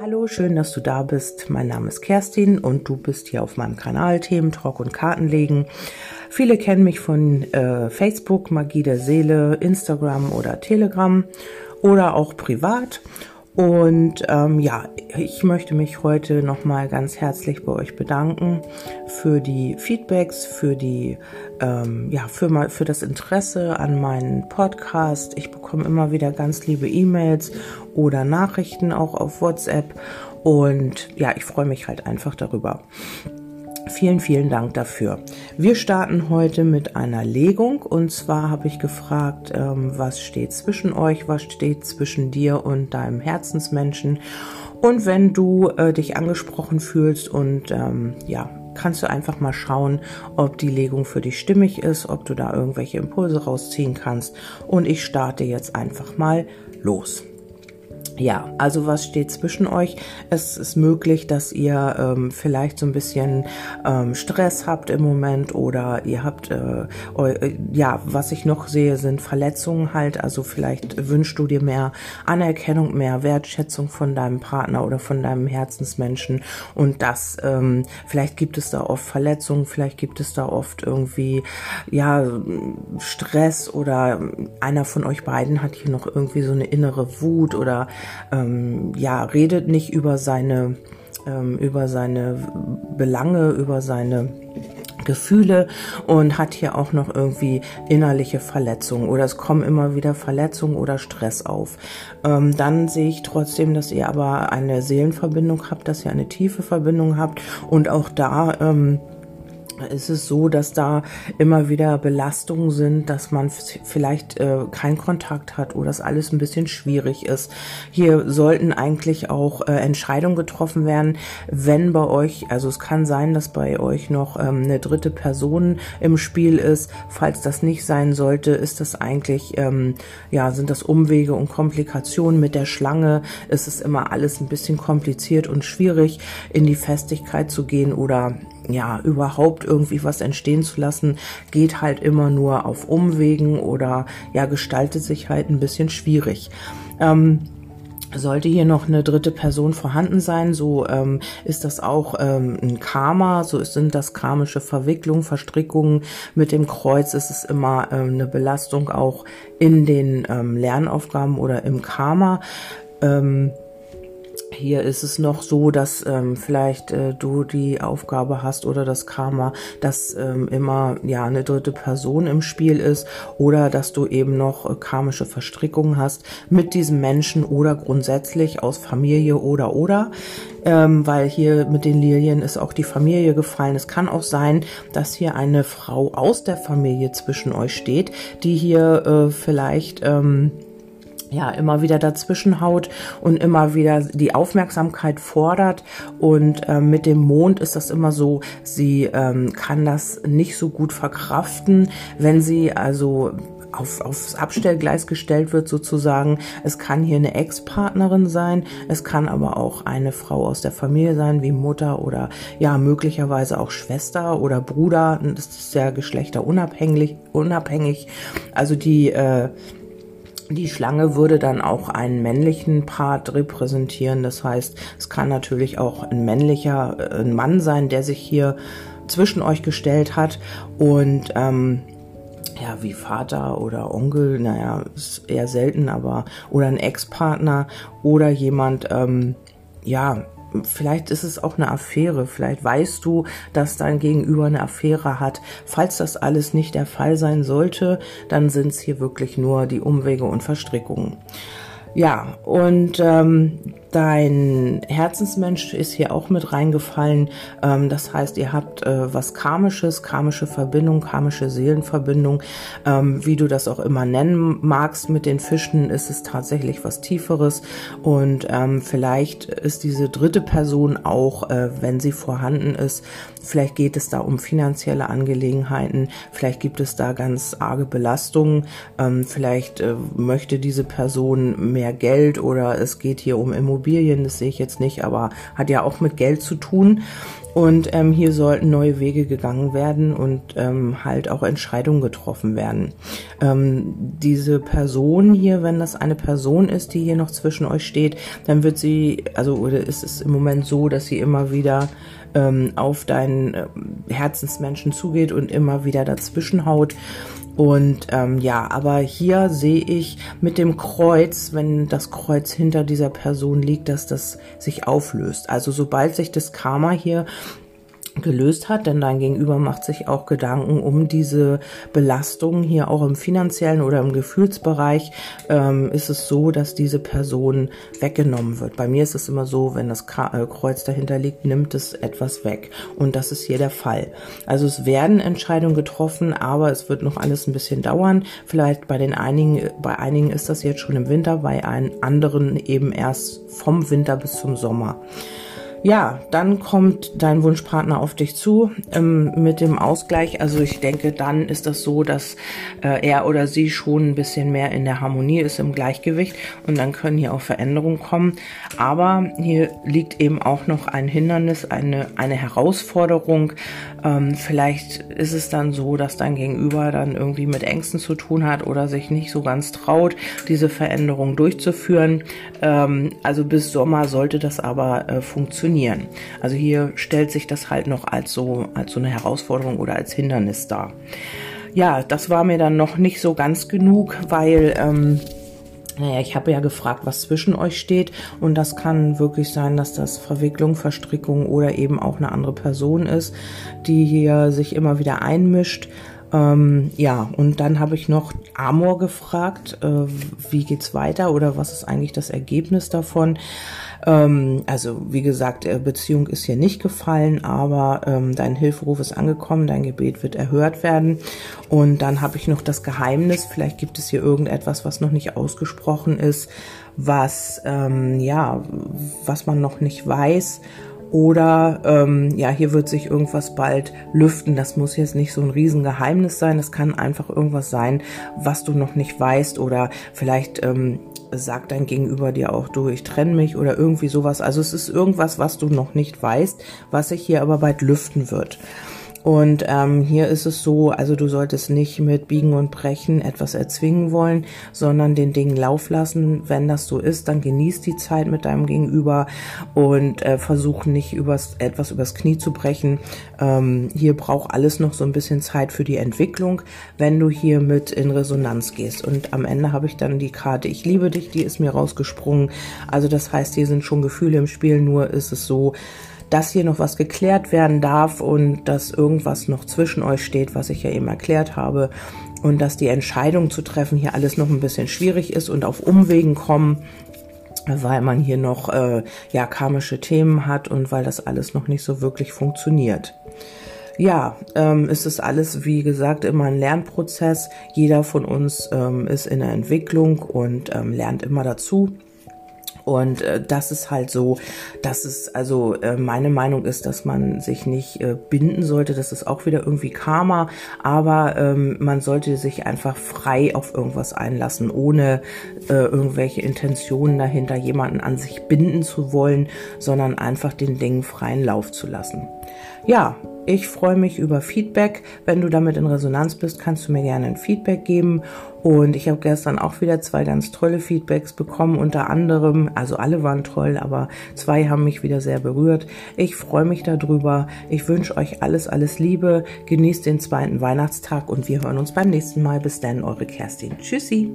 Hallo, schön, dass du da bist. Mein Name ist Kerstin und du bist hier auf meinem Kanal Themen Talk und Kartenlegen. Viele kennen mich von äh, Facebook, Magie der Seele, Instagram oder Telegram oder auch privat. Und ähm, ja, ich möchte mich heute nochmal ganz herzlich bei euch bedanken für die Feedbacks, für die ähm, ja für mal für das Interesse an meinen Podcast. Ich bekomme immer wieder ganz liebe E-Mails oder Nachrichten auch auf WhatsApp und ja, ich freue mich halt einfach darüber. Vielen, vielen Dank dafür. Wir starten heute mit einer Legung und zwar habe ich gefragt, ähm, was steht zwischen euch, was steht zwischen dir und deinem Herzensmenschen. Und wenn du äh, dich angesprochen fühlst und ähm, ja, kannst du einfach mal schauen, ob die Legung für dich stimmig ist, ob du da irgendwelche Impulse rausziehen kannst. Und ich starte jetzt einfach mal los. Ja, also was steht zwischen euch? Es ist möglich, dass ihr ähm, vielleicht so ein bisschen ähm, Stress habt im Moment oder ihr habt, äh, eu, ja, was ich noch sehe, sind Verletzungen halt. Also vielleicht wünschst du dir mehr Anerkennung, mehr Wertschätzung von deinem Partner oder von deinem Herzensmenschen und das, ähm, vielleicht gibt es da oft Verletzungen, vielleicht gibt es da oft irgendwie, ja, Stress oder einer von euch beiden hat hier noch irgendwie so eine innere Wut oder ähm, ja, redet nicht über seine, ähm, über seine Belange, über seine Gefühle und hat hier auch noch irgendwie innerliche Verletzungen oder es kommen immer wieder Verletzungen oder Stress auf. Ähm, dann sehe ich trotzdem, dass ihr aber eine Seelenverbindung habt, dass ihr eine tiefe Verbindung habt und auch da ähm, ist es so, dass da immer wieder Belastungen sind, dass man vielleicht äh, keinen Kontakt hat oder dass alles ein bisschen schwierig ist. Hier sollten eigentlich auch äh, Entscheidungen getroffen werden, wenn bei euch, also es kann sein, dass bei euch noch ähm, eine dritte Person im Spiel ist. Falls das nicht sein sollte, ist das eigentlich, ähm, ja, sind das Umwege und Komplikationen mit der Schlange. Ist es immer alles ein bisschen kompliziert und schwierig, in die Festigkeit zu gehen oder ja, überhaupt irgendwie was entstehen zu lassen, geht halt immer nur auf Umwegen oder ja, gestaltet sich halt ein bisschen schwierig. Ähm, sollte hier noch eine dritte Person vorhanden sein, so ähm, ist das auch ähm, ein Karma, so sind das karmische Verwicklungen, Verstrickungen. Mit dem Kreuz ist es immer ähm, eine Belastung auch in den ähm, Lernaufgaben oder im Karma. Ähm, hier ist es noch so, dass ähm, vielleicht äh, du die Aufgabe hast oder das Karma, dass ähm, immer ja eine dritte Person im Spiel ist oder dass du eben noch äh, karmische Verstrickungen hast mit diesem Menschen oder grundsätzlich aus Familie oder oder, ähm, weil hier mit den Lilien ist auch die Familie gefallen. Es kann auch sein, dass hier eine Frau aus der Familie zwischen euch steht, die hier äh, vielleicht ähm, ja immer wieder dazwischen haut und immer wieder die Aufmerksamkeit fordert und äh, mit dem Mond ist das immer so, sie ähm, kann das nicht so gut verkraften, wenn sie also auf, aufs Abstellgleis gestellt wird sozusagen. Es kann hier eine Ex-Partnerin sein, es kann aber auch eine Frau aus der Familie sein, wie Mutter oder ja möglicherweise auch Schwester oder Bruder. Das ist ja geschlechterunabhängig. Unabhängig. Also die äh, die Schlange würde dann auch einen männlichen Part repräsentieren. Das heißt, es kann natürlich auch ein männlicher äh, ein Mann sein, der sich hier zwischen euch gestellt hat und ähm, ja, wie Vater oder Onkel, naja, ist eher selten, aber oder ein Ex-Partner oder jemand, ähm, ja, vielleicht ist es auch eine Affäre, vielleicht weißt du, dass dein Gegenüber eine Affäre hat. Falls das alles nicht der Fall sein sollte, dann sind es hier wirklich nur die Umwege und Verstrickungen. Ja, und ähm, Dein Herzensmensch ist hier auch mit reingefallen. Ähm, das heißt, ihr habt äh, was karmisches, karmische Verbindung, karmische Seelenverbindung. Ähm, wie du das auch immer nennen magst mit den Fischen, ist es tatsächlich was Tieferes. Und ähm, vielleicht ist diese dritte Person auch, äh, wenn sie vorhanden ist, vielleicht geht es da um finanzielle Angelegenheiten. Vielleicht gibt es da ganz arge Belastungen. vielleicht äh, möchte diese Person mehr Geld oder es geht hier um Immobilien, das sehe ich jetzt nicht, aber hat ja auch mit Geld zu tun. Und ähm, hier sollten neue Wege gegangen werden und ähm, halt auch Entscheidungen getroffen werden. Ähm, diese Person hier, wenn das eine Person ist, die hier noch zwischen euch steht, dann wird sie, also oder ist es im Moment so, dass sie immer wieder ähm, auf deinen äh, Herzensmenschen zugeht und immer wieder dazwischen haut. Und ähm, ja, aber hier sehe ich mit dem Kreuz, wenn das Kreuz hinter dieser Person liegt, dass das sich auflöst. Also sobald sich das Karma hier gelöst hat, denn dein Gegenüber macht sich auch Gedanken um diese Belastung hier auch im finanziellen oder im Gefühlsbereich ähm, ist es so, dass diese Person weggenommen wird. Bei mir ist es immer so, wenn das äh, Kreuz dahinter liegt, nimmt es etwas weg und das ist hier der Fall. Also es werden Entscheidungen getroffen, aber es wird noch alles ein bisschen dauern. Vielleicht bei den einigen, bei einigen ist das jetzt schon im Winter, bei einen anderen eben erst vom Winter bis zum Sommer. Ja, dann kommt dein Wunschpartner auf dich zu ähm, mit dem Ausgleich. Also ich denke, dann ist das so, dass äh, er oder sie schon ein bisschen mehr in der Harmonie ist, im Gleichgewicht und dann können hier auch Veränderungen kommen. Aber hier liegt eben auch noch ein Hindernis, eine, eine Herausforderung. Ähm, vielleicht ist es dann so, dass dein Gegenüber dann irgendwie mit Ängsten zu tun hat oder sich nicht so ganz traut, diese Veränderung durchzuführen. Ähm, also bis Sommer sollte das aber äh, funktionieren funktionieren. Also hier stellt sich das halt noch als so, als so eine Herausforderung oder als Hindernis dar. Ja, das war mir dann noch nicht so ganz genug, weil ähm, naja, ich habe ja gefragt, was zwischen euch steht und das kann wirklich sein, dass das Verwicklung, Verstrickung oder eben auch eine andere Person ist, die hier sich immer wieder einmischt. Ähm, ja, und dann habe ich noch Amor gefragt, äh, wie geht's weiter oder was ist eigentlich das Ergebnis davon? Ähm, also wie gesagt, äh, Beziehung ist hier nicht gefallen, aber ähm, dein Hilferuf ist angekommen, dein Gebet wird erhört werden. Und dann habe ich noch das Geheimnis, vielleicht gibt es hier irgendetwas, was noch nicht ausgesprochen ist, was ähm, ja, was man noch nicht weiß. Oder ähm, ja, hier wird sich irgendwas bald lüften. Das muss jetzt nicht so ein Riesengeheimnis sein. Es kann einfach irgendwas sein, was du noch nicht weißt. Oder vielleicht ähm, sagt dein Gegenüber dir auch, du, ich trenne mich oder irgendwie sowas. Also es ist irgendwas, was du noch nicht weißt, was sich hier aber bald lüften wird. Und ähm, hier ist es so, also du solltest nicht mit Biegen und Brechen etwas erzwingen wollen, sondern den Dingen Lauf lassen. Wenn das so ist, dann genieß die Zeit mit deinem Gegenüber und äh, versuch nicht übers, etwas übers Knie zu brechen. Ähm, hier braucht alles noch so ein bisschen Zeit für die Entwicklung, wenn du hier mit in Resonanz gehst. Und am Ende habe ich dann die Karte Ich liebe dich, die ist mir rausgesprungen. Also das heißt, hier sind schon Gefühle im Spiel, nur ist es so, dass hier noch was geklärt werden darf und dass irgendwas noch zwischen euch steht, was ich ja eben erklärt habe und dass die Entscheidung zu treffen hier alles noch ein bisschen schwierig ist und auf Umwegen kommen weil man hier noch äh, ja karmische Themen hat und weil das alles noch nicht so wirklich funktioniert. Ja, ähm, es ist alles, wie gesagt, immer ein Lernprozess. Jeder von uns ähm, ist in der Entwicklung und ähm, lernt immer dazu. Und äh, das ist halt so, dass es, also äh, meine Meinung ist, dass man sich nicht äh, binden sollte. Das ist auch wieder irgendwie Karma, aber ähm, man sollte sich einfach frei auf irgendwas einlassen, ohne äh, irgendwelche Intentionen dahinter, jemanden an sich binden zu wollen, sondern einfach den Dingen freien Lauf zu lassen. Ja, ich freue mich über Feedback. Wenn du damit in Resonanz bist, kannst du mir gerne ein Feedback geben. Und ich habe gestern auch wieder zwei ganz tolle Feedbacks bekommen, unter anderem, also alle waren toll, aber zwei haben mich wieder sehr berührt. Ich freue mich darüber. Ich wünsche euch alles, alles Liebe. Genießt den zweiten Weihnachtstag und wir hören uns beim nächsten Mal. Bis dann, eure Kerstin. Tschüssi.